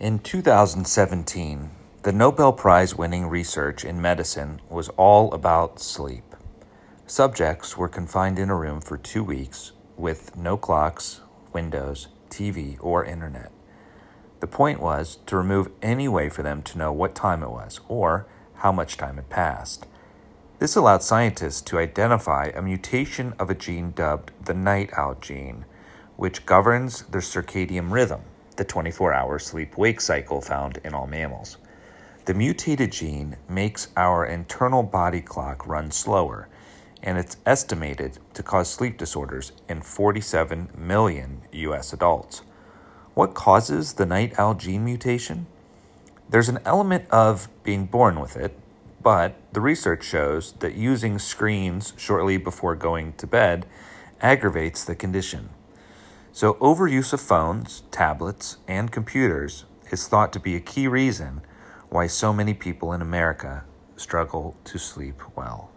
In 2017, the Nobel Prize winning research in medicine was all about sleep. Subjects were confined in a room for two weeks with no clocks, windows, TV, or internet. The point was to remove any way for them to know what time it was or how much time had passed. This allowed scientists to identify a mutation of a gene dubbed the night owl gene, which governs the circadian rhythm the 24 hour sleep wake cycle found in all mammals. The mutated gene makes our internal body clock run slower, and it's estimated to cause sleep disorders in 47 million US adults. What causes the night owl gene mutation? There's an element of being born with it, but the research shows that using screens shortly before going to bed aggravates the condition. So, overuse of phones, tablets, and computers is thought to be a key reason why so many people in America struggle to sleep well.